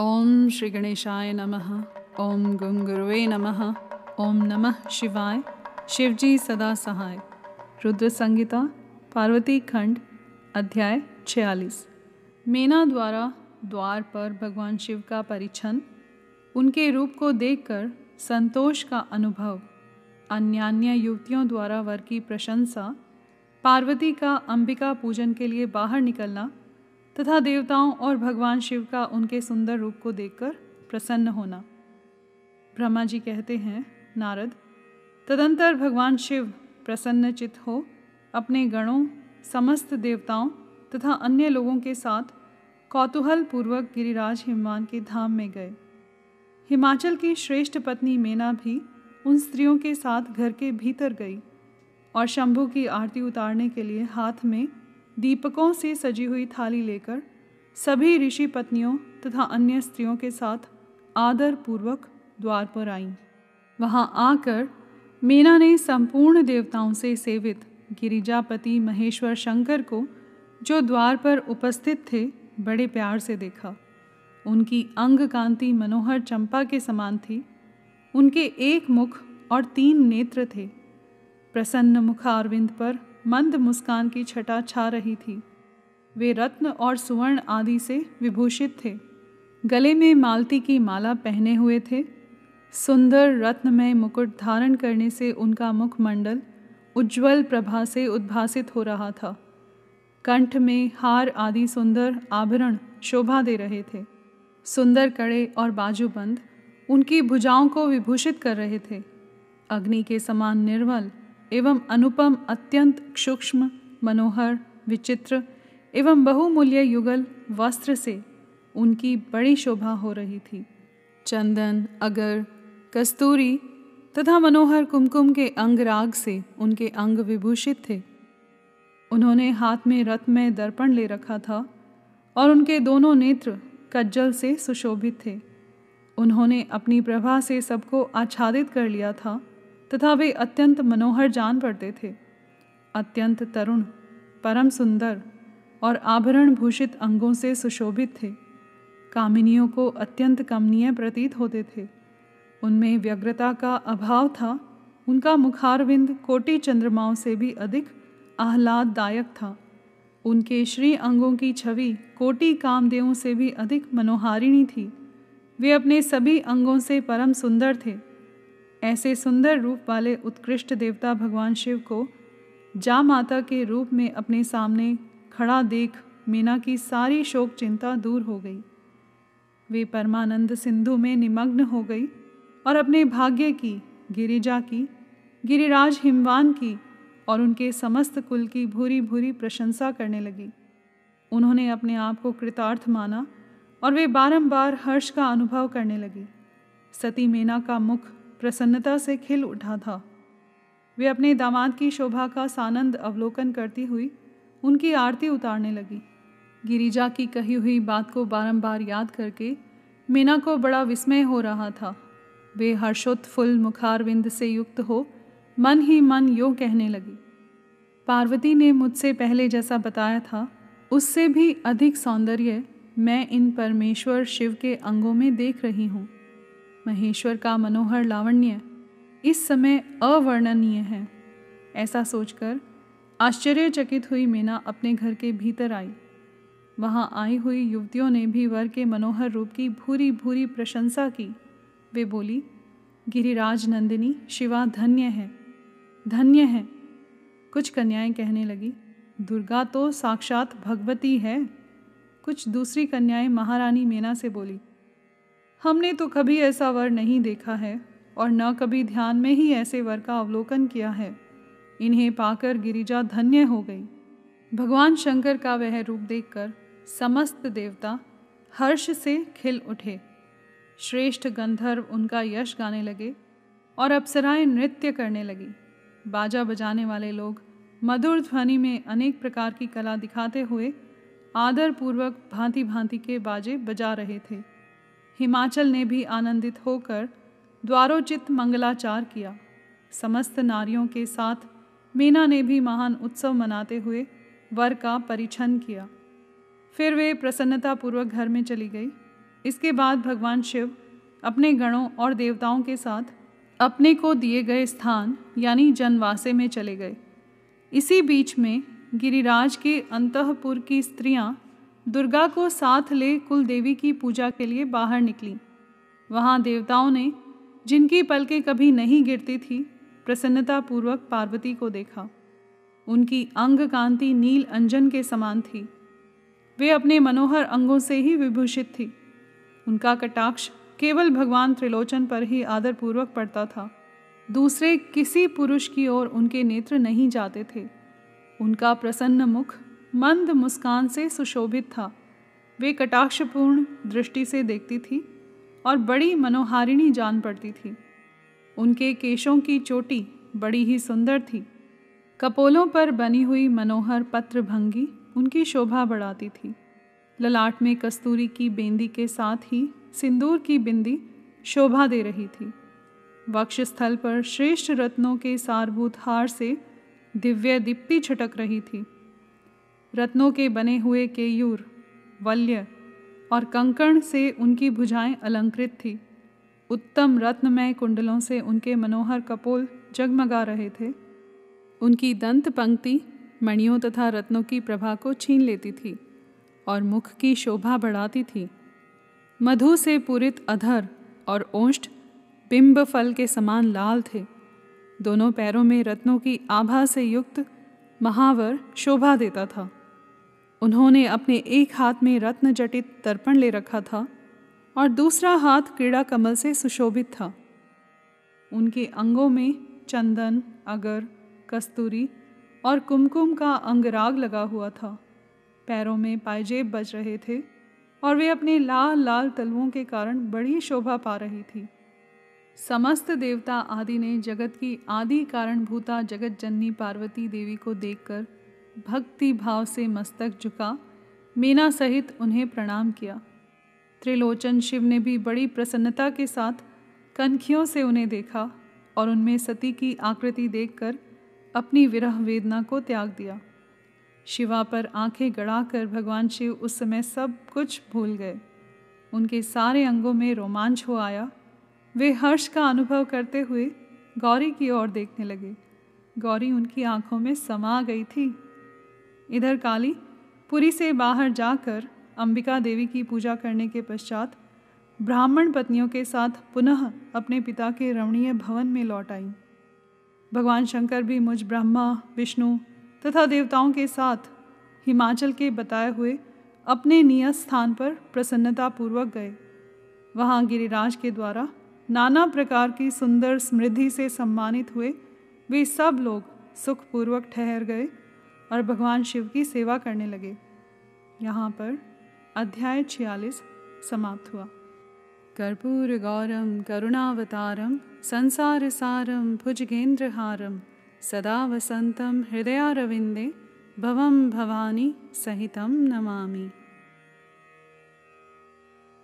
ओम श्री गणेशाय नमः। ओम गुंगुरुवे नमः। ओम नमः शिवाय। शिवजी सदा सहाय। रुद्र संगीता पार्वती खंड, अध्याय छियालीस। मेना द्वारा द्वार पर भगवान शिव का परिछन उनके रूप को देखकर संतोष का अनुभव, अन्यान्य युवतियों द्वारा वर की प्रशंसा, पार्वती का अंबिका पूजन के लिए बाहर निकलना तथा देवताओं और भगवान शिव का उनके सुंदर रूप को देखकर प्रसन्न होना। ब्रह्मा जी कहते हैं, नारद, तदंतर भगवान शिव प्रसन्न चित हो, अपने गणों, समस्त देवताओं तथा अन्य लोगों के साथ कौतूहल पूर्वक गिरिराज हिमवान के धाम में गए। हिमाचल की श्रेष्ठ पत्नी मेना भी उन स्त्रियों के साथ घर के भीतर गई और शंभु की आरती उतारने के लिए हाथ में दीपकों से सजी हुई थाली लेकर सभी ऋषि पत्नियों तथा अन्य स्त्रियों के साथ आदर पूर्वक द्वार पर आईं। वहाँ आकर मीना ने संपूर्ण देवताओं से सेवित गिरिजापति महेश्वर शंकर को, जो द्वार पर उपस्थित थे, बड़े प्यार से देखा। उनकी अंग कांति मनोहर चंपा के समान थी। उनके एक मुख और तीन नेत्र थे। प्रसन्न मुखारविंद पर मंद मुस्कान की छटा छा रही थी। वे रत्न और सुवर्ण आदि से विभूषित थे। गले में मालती की माला पहने हुए थे। सुंदर रत्नमय मुकुट धारण करने से उनका मुखमंडल उज्जवल प्रभा से उद्भासित हो रहा था। कंठ में हार आदि सुंदर आभरण शोभा दे रहे थे। सुंदर कड़े और बाजूबंद उनकी भुजाओं को विभूषित कर रहे थे। अग्नि के समान निर्मल एवं अनुपम अत्यंत सूक्ष्म, मनोहर, विचित्र एवं बहुमूल्य युगल वस्त्र से उनकी बड़ी शोभा हो रही थी। चंदन, अगर, कस्तूरी तथा मनोहर कुमकुम के अंगराग से उनके अंग विभूषित थे। उन्होंने हाथ में रथ में दर्पण ले रखा था और उनके दोनों नेत्र कज्जल से सुशोभित थे। उन्होंने अपनी प्रभा से सबको आच्छादित कर लिया था। तथा वे अत्यंत मनोहर जान पड़ते थे। अत्यंत तरुण, परम सुंदर और आभरण भूषित अंगों से सुशोभित थे। कामिनियों को अत्यंत कमनीय प्रतीत होते थे। उनमें व्यग्रता का अभाव था। उनका मुखारविंद कोटि चंद्रमाओं से भी अधिक आह्लाददायक था। उनके श्री अंगों की छवि कोटि कामदेवों से भी अधिक मनोहारिणी थी। वे अपने सभी अंगों से परम सुंदर थे। ऐसे सुंदर रूप वाले उत्कृष्ट देवता भगवान शिव को जा माता के रूप में अपने सामने खड़ा देख मीना की सारी शोक चिंता दूर हो गई। वे परमानंद सिंधु में निमग्न हो गई और अपने भाग्य की, गिरिजा की, गिरिराज हिमवान की और उनके समस्त कुल की भूरी भूरी प्रशंसा करने लगी। उन्होंने अपने आप को कृतार्थ माना और वे बारंबार हर्ष का अनुभव करने लगी। सती मेना का मुख प्रसन्नता से खिल उठा था। वे अपने दामाद की शोभा का सानंद अवलोकन करती हुई उनकी आरती उतारने लगी। गिरिजा की कही हुई बात को बारंबार याद करके मीना को बड़ा विस्मय हो रहा था। वे हर्षोत्फुल मुखारविंद से युक्त हो मन ही मन यो कहने लगी। पार्वती ने मुझसे पहले जैसा बताया था, उससे भी अधिक सौंदर्य मैं इन परमेश्वर शिव के अंगों में देख रही हूँ। महेश्वर का मनोहर लावण्य इस समय अवर्णनीय है। ऐसा सोचकर आश्चर्यचकित हुई मीना अपने घर के भीतर आई। वहाँ आई हुई युवतियों ने भी वर के मनोहर रूप की भूरी भूरी प्रशंसा की। वे बोली, गिरिराज नंदिनी, शिवा धन्य है धन्य है। कुछ कन्याएँ कहने लगी, दुर्गा तो साक्षात भगवती है। कुछ दूसरी कन्याएँ महारानी मीना से बोली हमने तो कभी ऐसा वर नहीं देखा है और न कभी ध्यान में ही ऐसे वर का अवलोकन किया है। इन्हें पाकर गिरिजा धन्य हो गई। भगवान शंकर का वह रूप देखकर समस्त देवता हर्ष से खिल उठे। श्रेष्ठ गंधर्व उनका यश गाने लगे और अप्सराएँ नृत्य करने लगी। बाजा बजाने वाले लोग मधुर ध्वनि में अनेक प्रकार की कला दिखाते हुए आदरपूर्वक भांति भांति के बाजे बजा रहे थे। हिमाचल ने भी आनंदित होकर द्वारोचित मंगलाचार किया। समस्त नारियों के साथ मीना ने भी महान उत्सव मनाते हुए वर का परिछन किया। फिर वे प्रसन्नतापूर्वक घर में चली गई। इसके बाद भगवान शिव अपने गणों और देवताओं के साथ अपने को दिए गए स्थान, यानी जनवासे में चले गए। इसी बीच में गिरिराज के अंतपुर की स्त्रियाँ दुर्गा को साथ ले कुल देवी की पूजा के लिए बाहर निकली। वहाँ देवताओं ने, जिनकी पलकें कभी नहीं गिरती थी, प्रसन्नतापूर्वक पार्वती को देखा। उनकी अंग कांति नील अंजन के समान थी। वे अपने मनोहर अंगों से ही विभूषित थी। उनका कटाक्ष केवल भगवान त्रिलोचन पर ही आदरपूर्वक पड़ता था। दूसरे किसी पुरुष की ओर उनके नेत्र नहीं जाते थे। उनका प्रसन्न मुख मंद मुस्कान से सुशोभित था। वे कटाक्षपूर्ण दृष्टि से देखती थी और बड़ी मनोहारिणी जान पड़ती थी। उनके केशों की चोटी बड़ी ही सुंदर थी। कपोलों पर बनी हुई मनोहर पत्र भंगी उनकी शोभा बढ़ाती थी। ललाट में कस्तूरी की बेंदी के साथ ही सिंदूर की बिंदी शोभा दे रही थी। वक्षस्थल पर श्रेष्ठ रत्नों के सारभूत हार से दिव्य दीप्ति छटक रही थी। रत्नों के बने हुए केयूर, वल्य और कंकण से उनकी भुजाएँ अलंकृत थी। उत्तम रत्नमय कुंडलों से उनके मनोहर कपोल जगमगा रहे थे। उनकी दंत पंक्ति मणियों तथा रत्नों की प्रभा को छीन लेती थी और मुख की शोभा बढ़ाती थी। मधु से पूरित अधर और ओष्ठ बिंब फल के समान लाल थे। दोनों पैरों में रत्नों की आभा से युक्त महावर शोभा देता था। उन्होंने अपने एक हाथ में रत्न जटित तर्पण ले रखा था और दूसरा हाथ क्रीड़ा कमल से सुशोभित था। उनके अंगों में चंदन, अगर, कस्तूरी और कुमकुम का अंगराग लगा हुआ था। पैरों में पायजेब बज रहे थे और वे अपने लाल लाल तलवों के कारण बड़ी शोभा पा रही थी। समस्त देवता आदि ने जगत की आदि कारणभूता जगत जननी पार्वती देवी को देखकर भक्ति भाव से मस्तक झुका, मीना सहित उन्हें प्रणाम किया। त्रिलोचन शिव ने भी बड़ी प्रसन्नता के साथ कनखियों से उन्हें देखा और उनमें सती की आकृति देखकर अपनी विरह वेदना को त्याग दिया। शिवा पर आँखें गड़ाकर भगवान शिव उस समय सब कुछ भूल गए। उनके सारे अंगों में रोमांच हो आया। वे हर्ष का अनुभव करते हुए गौरी की ओर देखने लगे। गौरी उनकी आँखों में समा गई थी। इधर काली, पुरी से बाहर जाकर अंबिका देवी की पूजा करने के पश्चात ब्राह्मण पत्नियों के साथ पुनः अपने पिता के रमणीय भवन में लौट आई। भगवान शंकर भी मुझ ब्रह्मा, विष्णु तथा देवताओं के साथ हिमाचल के बताए हुए अपने नियत स्थान पर प्रसन्नतापूर्वक गए। वहाँ गिरिराज के द्वारा नाना प्रकार की सुंदर समृद्धि से सम्मानित हुए वे सब लोग सुखपूर्वक ठहर गए और भगवान शिव की सेवा करने लगे। यहाँ पर अध्याय छियालीस समाप्त हुआ। कर्पूर गौरम, करुणावतारम, संसार सारम, भुजगेंद्रहारम, सदा वसंतम, हृदयारविंदे, भवम भवानी, सहितम नमामि।